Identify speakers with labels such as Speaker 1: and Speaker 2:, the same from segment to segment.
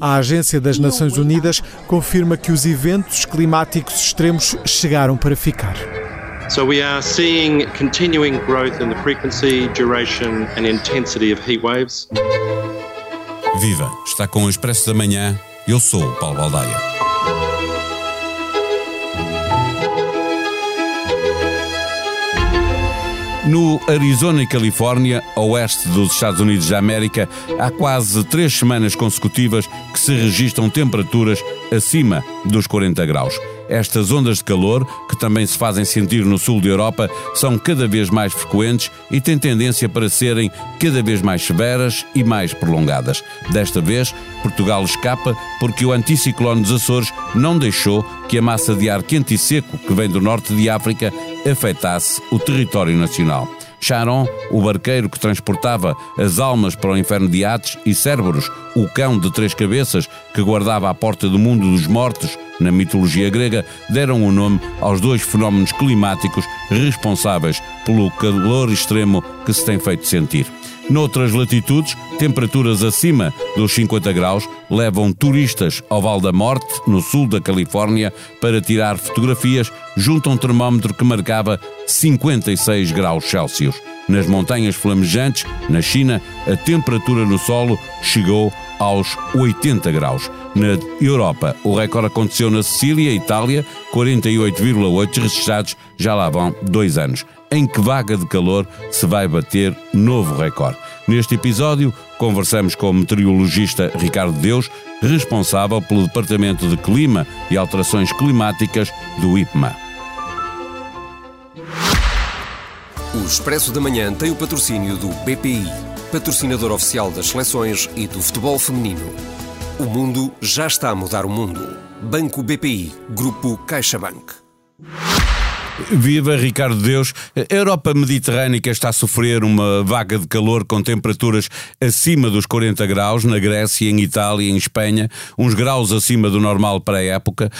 Speaker 1: A Agência das Nações Unidas confirma que os eventos climáticos extremos chegaram para ficar.
Speaker 2: So we are seeing continuing growth in the frequency, duration and intensity of heat waves.
Speaker 3: Viva! Está com o Expresso da Manhã. Eu sou o Paulo Baldaia. No Arizona e Califórnia, oeste dos Estados Unidos da América, há quase três semanas consecutivas que se registram temperaturas acima dos 40 graus. Estas ondas de calor, que também se fazem sentir no sul da Europa, são cada vez mais frequentes e têm tendência para serem cada vez mais severas e mais prolongadas. Desta vez, Portugal escapa porque o anticiclone dos Açores não deixou que a massa de ar quente e seco que vem do norte de África afetasse o território nacional. Charon, o barqueiro que transportava as almas para o inferno de Hades, e Cerberus, o cão de três cabeças que guardava a porta do mundo dos mortos na mitologia grega, deram o nome aos dois fenómenos climáticos responsáveis pelo calor extremo que se tem feito sentir. Noutras latitudes, temperaturas acima dos 50 graus levam turistas ao Val da Morte, no sul da Califórnia, para tirar fotografias junto a um termómetro que marcava 56 graus Celsius. Nas montanhas flamejantes, na China, a temperatura no solo chegou aos 80 graus. Na Europa, o recorde aconteceu na Sicília, Itália, 48,8 registrados, já lá vão dois anos em que vaga de calor se vai bater novo recorde. Neste episódio, conversamos com o meteorologista Ricardo Deus, responsável pelo Departamento de Clima e Alterações Climáticas do IPMA.
Speaker 4: O Expresso da Manhã tem o patrocínio do BPI, patrocinador oficial das seleções e do futebol feminino. O mundo já está a mudar o mundo. Banco BPI, Grupo CaixaBank.
Speaker 3: Viva Ricardo Deus. A Europa Mediterrânica está a sofrer uma vaga de calor com temperaturas acima dos 40 graus na Grécia, em Itália, em Espanha, uns graus acima do normal para a época.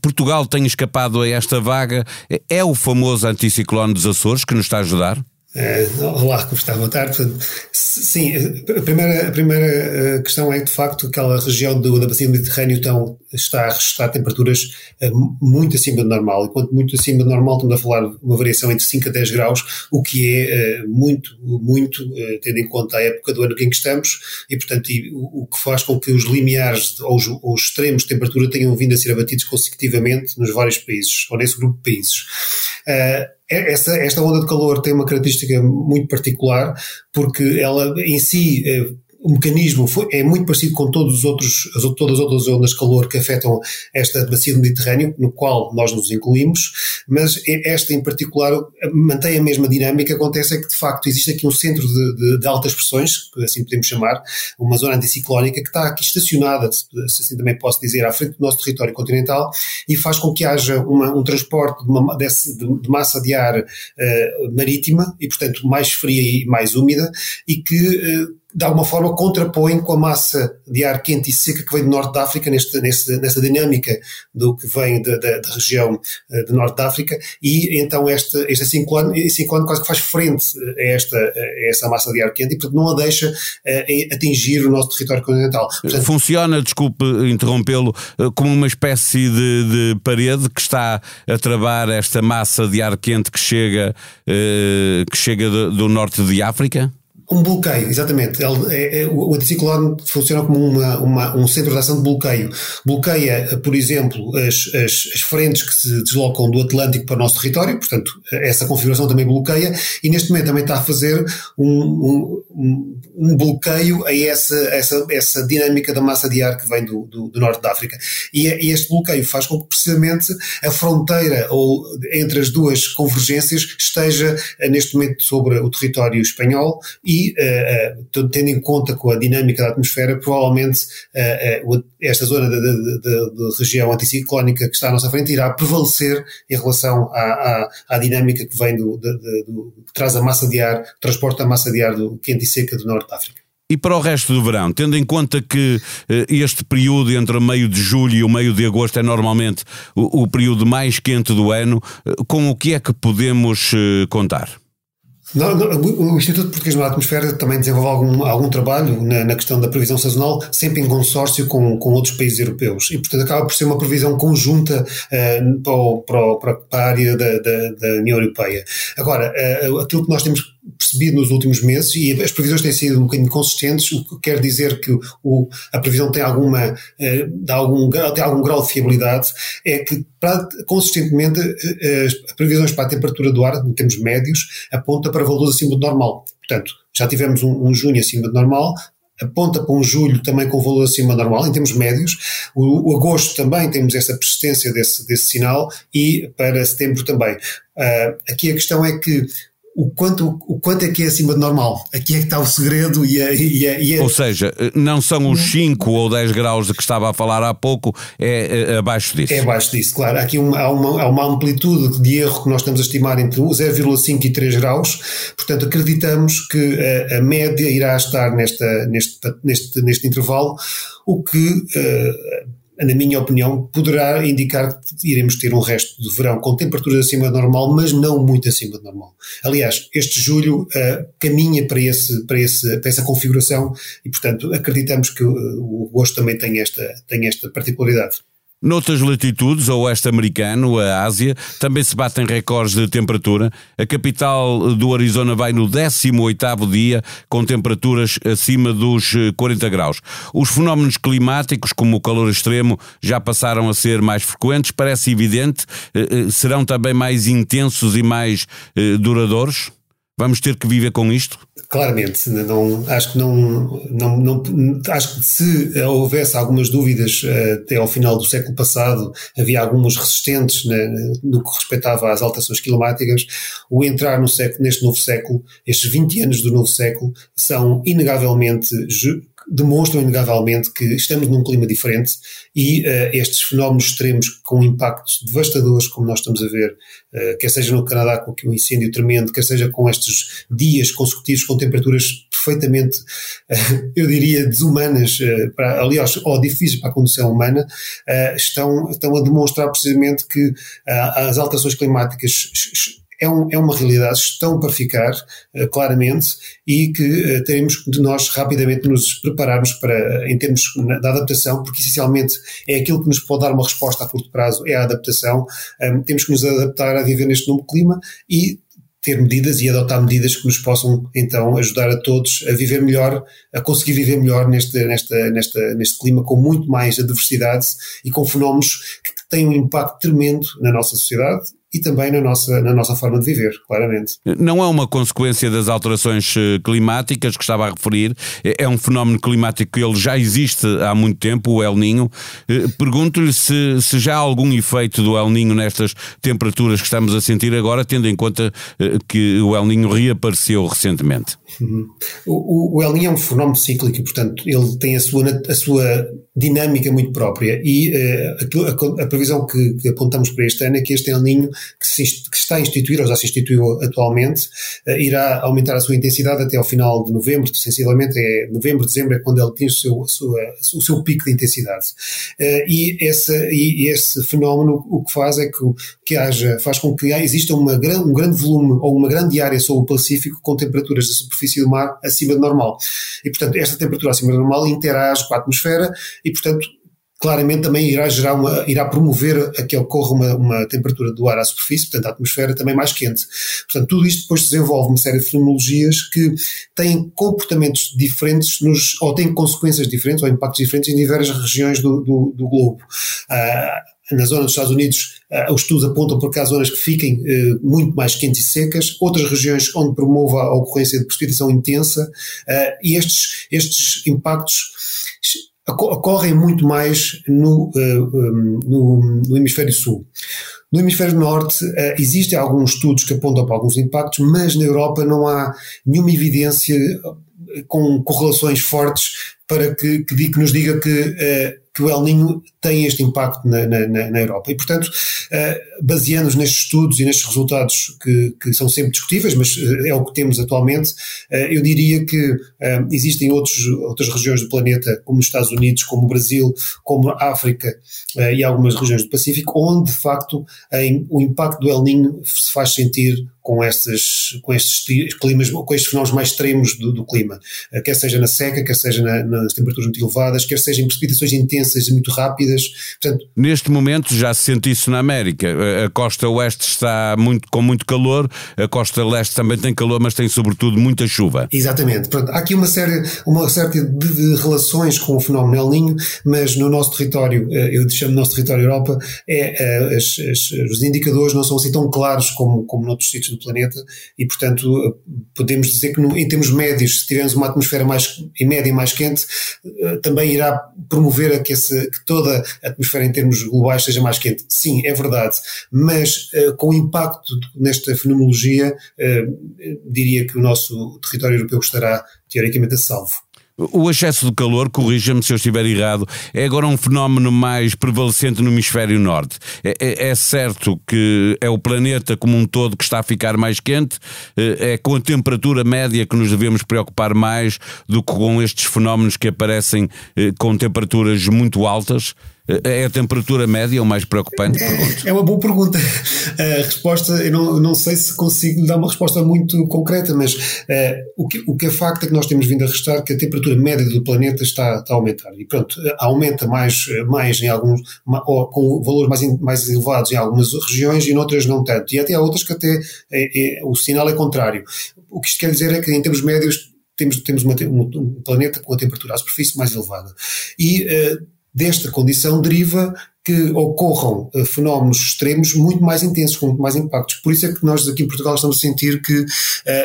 Speaker 3: Portugal tem escapado a esta vaga. É o famoso anticiclone dos Açores que nos está a ajudar?
Speaker 5: Uh, olá, como está? Boa tarde. Portanto, sim, a primeira, a primeira eh, questão é de facto, aquela região do, da bacia do Mediterrâneo então, está a registrar temperaturas uh, muito acima do normal. E quanto muito acima do normal, estamos a falar de uma variação entre 5 a 10 graus, o que é uh, muito, muito, tendo em conta a época do ano em que estamos, e, portanto, e, o, o, que faz com que os limiares ou os, ou os extremos de temperatura tenham vindo a ser abatidos consecutivamente nos vários países, ou nesse grupo de países. É, esta onda de calor tem uma característica muito particular, porque ela em si eh, o mecanismo foi, é muito parecido com todos os outros, as, todas as outras ondas de calor que afetam esta bacia do Mediterrâneo, no qual nós nos incluímos, mas esta em particular mantém a mesma dinâmica. Acontece é que, de facto, existe aqui um centro de, de, de altas pressões, assim podemos chamar, uma zona anticiclónica, que está aqui estacionada, se assim também posso dizer, à frente do nosso território continental e faz com que haja uma, um transporte de, uma, de, massa de ar uh, marítima e, portanto, mais fria e mais úmida e que uh, de alguma forma contrapõe com a massa de ar quente e seca que vem do norte da África, nesta, nesta, nesta dinâmica do que vem da, região uh, do norte da África, e então este, este ciclone, ciclone quase que faz frente a esta, a esta massa de ar quente e, portanto, não a deixa atingir o nosso território continental. Portanto,
Speaker 3: Funciona, desculpe interrompê-lo, eh, como uma espécie de, de, parede que está a travar esta massa de ar quente que chega, que chega do, do norte de África?
Speaker 5: Um bloqueio, exatamente. Ele, é, é, o anticiclone funciona como uma, uma, um centro de ação de bloqueio. Bloqueia, por exemplo, as, as, as, frentes que se deslocam do Atlântico para o nosso território, portanto, essa configuração também bloqueia, e neste momento também está a fazer um, um, um bloqueio a essa, essa, essa dinâmica da massa de ar que vem do, do, do norte da África. E, e, este bloqueio faz com que precisamente a fronteira ou entre as duas convergências esteja eh, neste momento sobre o território espanhol e uh, tendo em conta com a dinâmica da atmosfera, provavelmente uh, esta zona da região anticiclónica que está à nossa frente irá prevalecer em relação à, à, à dinâmica que vem do, do, que traz a massa de ar, transporta a massa de ar do quente e seca do norte da África.
Speaker 3: E para o resto do verão, tendo em conta que este período entre meio de julho e o meio de agosto é normalmente o, o período mais quente do ano, com o que é que podemos contar?
Speaker 5: Não, o Instituto Português da Atmosfera também desenvolve algum, algum trabalho na, na, questão da previsão sazonal, sempre em consórcio com, com outros países europeus. E, portanto, acaba por ser uma previsão conjunta uh, para, para, para, a área da, da, da União Europeia. Agora, uh, aquilo que nós temos percebido nos últimos meses, e as previsões têm sido um bocadinho consistentes, o que quer dizer que o, a previsão tem, alguma, dá algum, tem algum grau de fiabilidade, é que consistentemente as previsões para a temperatura do ar, em termos médios, aponta para valores acima do normal. Portanto, já tivemos um, um junho acima do normal, aponta para um julho também com valor acima do normal, em termos médios. O, o, agosto também temos essa persistência desse, desse sinal e para setembro também. Uh, aqui a questão é que o quanto, o quanto é que é acima de normal. Aqui é que está o segredo e a, e a, e a...
Speaker 3: Ou seja, não são os 5 ou 10 graus de que estava a falar há pouco, é, é abaixo disso.
Speaker 5: É abaixo disso, claro. Aqui uma, há, uma, há uma amplitude de erro que nós estamos a estimar entre 0,5 e 3 graus, portanto acreditamos que a, a média irá estar nesta, neste, neste, neste intervalo, o que... Uh, na minha opinião, poderá indicar que iremos ter um resto de verão com temperaturas acima do normal, mas não muito acima do normal. Aliás, este julho uh, caminha para, esse, para, esse, para essa configuração e, portanto, acreditamos que uh, o agosto também tem esta, tem esta particularidade.
Speaker 3: Noutras latitudes, o oeste americano, a Ásia, também se batem recordes de temperatura. A capital do Arizona vai no 18º dia com temperaturas acima dos 40 eh, graus. Os fenómenos climáticos, como o calor extremo, já passaram a ser mais frequentes, parece evidente. Eh, eh, serão também mais intensos e mais duradouros? Vamos ter que viver com isto?
Speaker 5: Claramente, não, acho que não, não, não, acho que se houvesse algumas dúvidas eh, até ao final do século passado, havia algumas resistentes né, no que respeitava às alterações climáticas, o entrar no século, neste novo século, estes 20 anos do novo século, são inegavelmente demonstram inegavelmente que estamos num clima diferente e uh, estes fenómenos extremos com impactos devastadores, como nós estamos a ver, uh, quer seja no Canadá com um incêndio tremendo, quer seja com estes dias consecutivos com temperaturas perfeitamente, uh, eu diria, desumanas, para, aliás, ou difíceis para a condução humana, estão, estão a demonstrar precisamente que as alterações climáticas é, um, é uma realidade, estão para ficar, uh, claramente, e que uh, teremos de nós rapidamente nos prepararmos para, em termos da adaptação, porque essencialmente é aquilo que nos pode dar uma resposta a curto prazo, é a adaptação. Um, temos que nos adaptar a viver neste novo clima e ter medidas e adotar medidas que nos possam então ajudar a todos a viver melhor, a conseguir viver melhor neste, nesta, neste clima com muito mais adversidade e com fenómenos que têm um impacto tremendo na nossa sociedade e também na nossa, na nossa forma de viver, claramente.
Speaker 3: Não é uma consequência das alterações eh, climáticas que estava a referir, é, é um fenómeno climático que ele já existe há muito tempo, o El Ninho. Eh, pergunto-lhe se, se já há algum efeito do El Ninho nestas temperaturas que estamos a sentir agora, tendo em conta eh, que o El Ninho reapareceu recentemente.
Speaker 5: Uhum. O, o El Niño é um fenómeno cíclico portanto, ele tem a sua, a sua dinâmica muito própria e uh, a, a, previsão que, que, apontamos para este ano é que este El Niño, que, se, que está a instituir, ou já se instituiu atualmente, uh, irá aumentar a sua intensidade até ao final de novembro, sensivelmente é novembro, dezembro é quando ele atinge o seu, sua, o seu pico de intensidade. Uh, e, essa, e esse fenómeno o que faz é que, que haja, faz com que exista uma, um grande volume ou uma grande área sobre o Pacífico com temperaturas superfície superfície do mar acima do normal. E, portanto, esta temperatura acima do normal interage com a atmosfera e, portanto, claramente também irá gerar uma, irá promover a que ocorra uma, uma temperatura do ar à superfície, portanto a atmosfera também mais quente. Portanto, tudo isto depois desenvolve uma série de fenomenologias que têm comportamentos diferentes nos, ou têm consequências diferentes ou impactos diferentes em diversas regiões do, do, do globo. Uh, na zona dos Estados Unidos, uh, os estudos apontam para que há zonas que fiquem uh, muito mais quentes e secas, outras regiões onde promova a ocorrência de precipitação intensa, e estes, estes impactos ocorrem muito mais no, um, no, no hemisfério sul. No hemisfério norte uh, existem alguns estudos que apontam para alguns impactos, mas na Europa não há nenhuma evidência com correlações fortes para que, que, que nos diga que uh, que o El Ninho tem este impacto na, na, na Europa. E, portanto, uh, baseando-nos nestes estudos e nestes resultados que, que, são sempre discutíveis, mas uh, é o que temos atualmente, eu diria que existem outros, outras regiões do planeta, como os Estados Unidos, como o Brasil, como a África e algumas regiões do Pacífico, onde, de facto, em, o impacto do El Ninho se faz sentir com, estes, com estes climas, com estes fenómenos mais extremos do, do clima, quer seja na seca, quer seja na, nas temperaturas muito elevadas, quer seja em precipitações intensas e muito rápidas.
Speaker 3: Portanto, Neste momento já se sente isso na América. A costa oeste está muito, com muito calor, a costa leste também tem calor, mas tem sobretudo muita chuva.
Speaker 5: Exatamente. Portanto, há aqui uma série, uma série de, de relações com o fenómeno El Ninho, mas no nosso território, eh, eu chamo nosso território Europa, é, é as, as, os indicadores não são assim tão claros como, como noutros sítios do planeta e, portanto, podemos dizer que no, em termos médios, se tivermos uma atmosfera mais, em média mais quente, eh, também irá promover a que, esse, que toda a atmosfera em termos globais seja mais quente. Sim, é verdade, mas uh, com impacto nesta fenomenologia, uh, diria que o nosso território europeu estará teoricamente a salvo.
Speaker 3: O excesso de calor, corrija-me se eu estiver errado, é agora um fenómeno mais prevalecente no hemisfério norte. É, é, é, certo que é o planeta como um todo que está a ficar mais quente, é, é com a temperatura média que nos devemos preocupar mais do que com estes fenómenos que aparecem eh, com temperaturas muito altas. É a temperatura média o mais preocupante?
Speaker 5: É, é uma boa pergunta. A resposta, eu não, não sei se consigo dar uma resposta muito concreta, mas uh, o, que, o que é facto é que nós temos vindo a restar que a temperatura média do planeta está, está a aumentar. E pronto, aumenta mais, mais em alguns, ou com valores mais, mais elevados em algumas regiões e noutras não tanto. E até há outras que até é, é, o sinal é contrário. O que isto quer dizer é que em termos médios temos, temos uma, um, um, planeta com a temperatura à superfície mais elevada. E desta condição deriva que ocorram uh, fenómenos extremos muito mais intensos, com muito mais impactos. Por isso é que nós aqui em Portugal estamos a sentir que uh,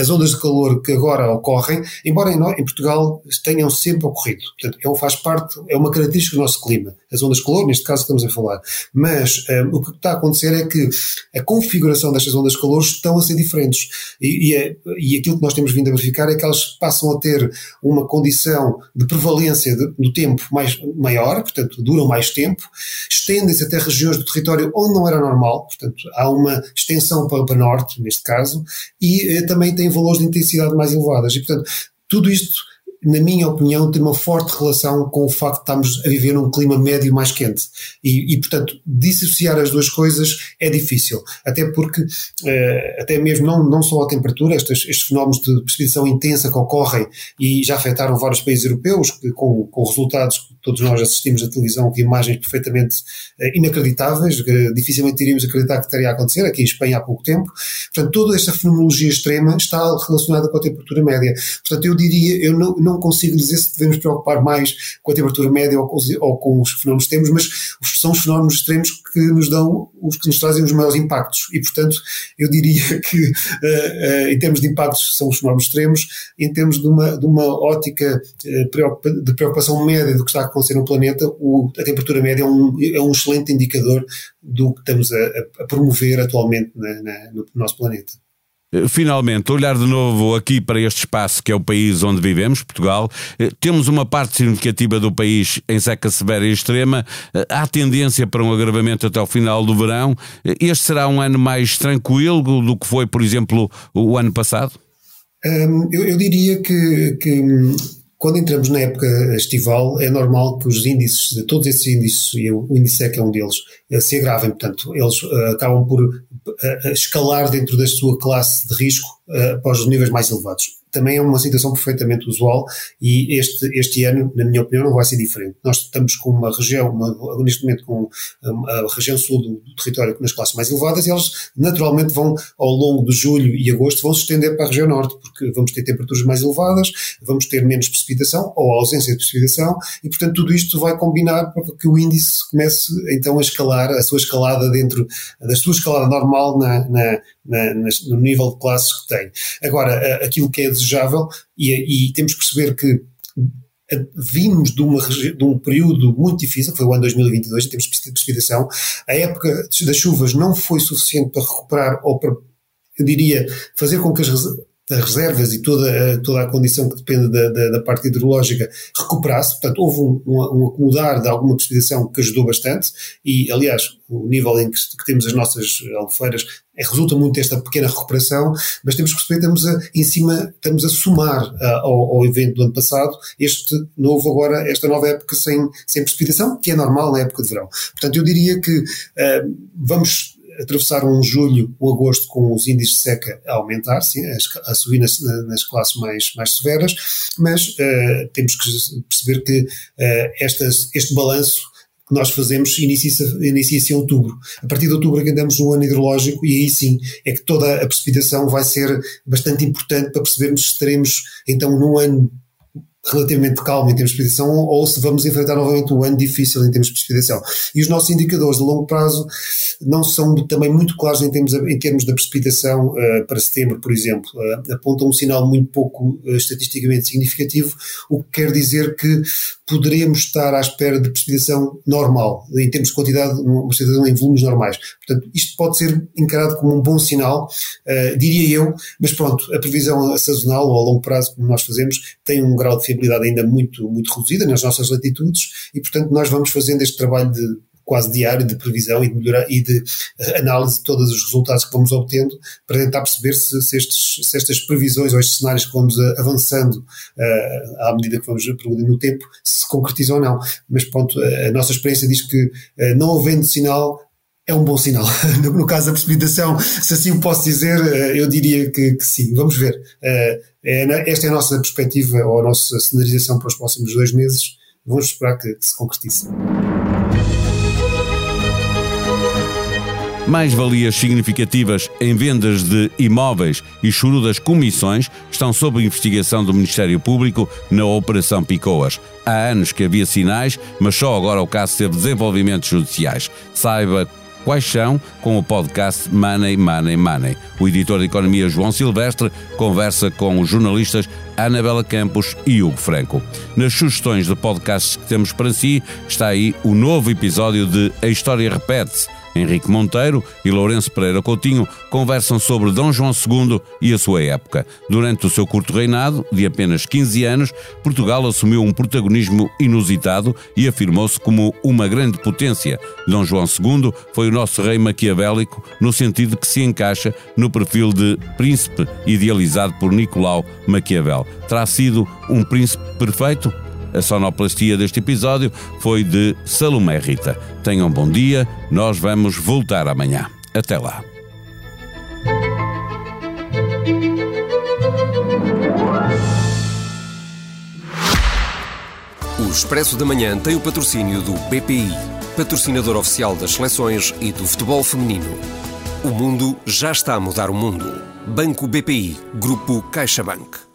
Speaker 5: as ondas de calor que agora ocorrem, embora em, em, Portugal tenham sempre ocorrido, portanto, é um, faz parte, é uma característica do nosso clima, as ondas de calor, neste caso estamos a falar. Mas uh, o que está a acontecer é que a configuração destas ondas de calor estão a ser diferentes. E, e, é, e aquilo que nós temos vindo a verificar é que elas passam a ter uma condição de prevalência de, do tempo mais, maior, portanto, duram mais tempo, estendem-se até regiões do território onde não era normal, portanto, há uma extensão para, para norte, neste caso, e eh, também tem valores de intensidade mais elevadas. E, portanto, tudo isto na minha opinião, tem uma forte relação com o facto de estarmos a viver num clima médio mais quente. E, e portanto, dissociar as duas coisas é difícil. Até porque, eh, até mesmo não, não só a temperatura, estes, estes fenómenos de precipitação intensa que ocorrem e já afetaram vários países europeus, que, com, com resultados que todos nós assistimos na televisão, com imagens perfeitamente eh, inacreditáveis, que dificilmente iríamos acreditar que estaria a acontecer, aqui em Espanha há pouco tempo. Portanto, toda esta fenomenologia extrema está relacionada com a temperatura média. Portanto, eu diria, eu não não consigo dizer se devemos preocupar mais com a temperatura média ou com os, ou com os fenómenos extremos, mas são os fenómenos extremos que nos dão, os que nos trazem os maiores impactos. E, portanto, eu diria que, uh, uh, em termos de impactos, são os fenómenos extremos, em termos de uma, de uma ótica uh, de preocupação média do que está a acontecer no planeta, o, a temperatura média é um, é um excelente indicador do que estamos a, a promover atualmente na, na, no nosso planeta.
Speaker 3: Eh, finalmente, olhar de novo aqui para este espaço que é o país onde vivemos, Portugal. Eh, temos uma parte significativa do país em seca severa e extrema. Eh, há tendência para um agravamento até o final do verão. Este será um ano mais tranquilo do que foi, por exemplo, o ano passado?
Speaker 5: Eu, eu, diria que, que quando entramos na época estival, é normal que os índices, todos esses índices, e o índice SEC é um deles, se agravem. Portanto, eles acabam por escalar dentro da sua classe de risco para os níveis mais elevados também é uma situação perfeitamente usual e este, este ano, na minha opinião, não vai ser diferente. Nós estamos com uma região, uma, neste momento com a região sul do, do território nas classes mais elevadas e elas naturalmente vão, ao longo de julho e agosto, vão se estender para a região norte, porque vamos ter temperaturas mais elevadas, vamos ter menos precipitação ou ausência de precipitação e, portanto, tudo isto vai combinar para que o índice comece então a escalar, a sua escalada dentro da sua escalada normal na, na, na, no nível de classes que tem. Agora, aquilo que é desejável, e, e temos que perceber que vimos de, uma, de, um período muito difícil, foi o ano 2022, em termos de precipitação. A época das chuvas não foi suficiente para recuperar ou para, eu diria, fazer com que as, das reservas e toda, toda a condição que depende da, da, da parte hidrológica recuperasse. Portanto, houve um, um, um, acomodar de alguma precipitação que ajudou bastante e, aliás, o nível em que, que temos as nossas albufeiras é, resulta muito desta pequena recuperação, mas temos que perceber, estamos a, em cima, estamos a somar ao, ao, evento do ano passado este novo agora, esta nova época sem, sem precipitação, que é normal na época de verão. Portanto, eu diria que uh, vamos atravessaram um julho, um agosto com os índices de seca a aumentar, sim, a, subir nas, nas, classes mais, mais severas, mas uh, temos que perceber que uh, estas, este balanço que nós fazemos inicia-se inicia em outubro. A partir de outubro é que andamos no ano hidrológico e aí sim é que toda a precipitação vai ser bastante importante para percebermos se estaremos então num ano relativamente calmo em termos de precipitação ou se vamos enfrentar novamente um ano difícil em termos de precipitação. E os nossos indicadores de longo prazo não são também muito claros em termos, em termos da precipitação uh, para setembro, por exemplo. Uh, apontam um sinal muito pouco uh, estatisticamente significativo, o que quer dizer que poderemos estar à espera de precipitação normal, em termos de quantidade, uma precipitação em volumes normais. Portanto, isto pode ser encarado como um bom sinal, diria eu, mas pronto, a previsão sazonal ou a longo prazo, como nós fazemos, tem um grau de fiabilidade ainda muito, muito reduzida nas nossas latitudes e, portanto, nós vamos fazendo este trabalho de quase diário de previsão e de, melhorar, e de eh, análise de todos os resultados que vamos obtendo para tentar perceber se, se, estes, se estas previsões ou estes cenários que vamos eh, avançando uh, à medida que vamos progredindo no tempo se concretizam ou não. Mas pronto, a nossa experiência diz que uh, não havendo sinal é um bom sinal. No, caso da precipitação, se assim o posso dizer, eu diria que, que sim. Vamos ver. É, esta é a nossa perspectiva ou a nossa cenarização para os próximos dois meses. Vamos esperar que se concretize.
Speaker 3: Mais-valias significativas em vendas de imóveis e chorudas comissões estão sob investigação do Ministério Público na Operação Picoas. Há anos que havia sinais, mas só agora o caso teve desenvolvimentos judiciais. Saiba quais são com o podcast Money, Money, Money. O editor de economia João Silvestre conversa com os jornalistas Anabela Campos e Hugo Franco. Nas sugestões de podcasts que temos para si está aí o novo episódio de A História Repete-se Henrique Monteiro e Lourenço Pereira Coutinho conversam sobre Dom João II e a sua época. Durante o seu curto reinado, de apenas 15 anos, Portugal assumiu um protagonismo inusitado e afirmou-se como uma grande potência. Dom João II foi o nosso rei maquiavélico no sentido que se encaixa no perfil de príncipe idealizado por Nicolau Maquiavel. Terá sido um príncipe perfeito? A sonoplastia deste episódio foi de Salomé Rita. Tenham um bom dia, nós vamos voltar amanhã. Até lá.
Speaker 4: O Expresso da Manhã tem o patrocínio do BPI, patrocinador oficial das seleções e do futebol feminino. O mundo já está a mudar o mundo. Banco BPI, Grupo CaixaBank.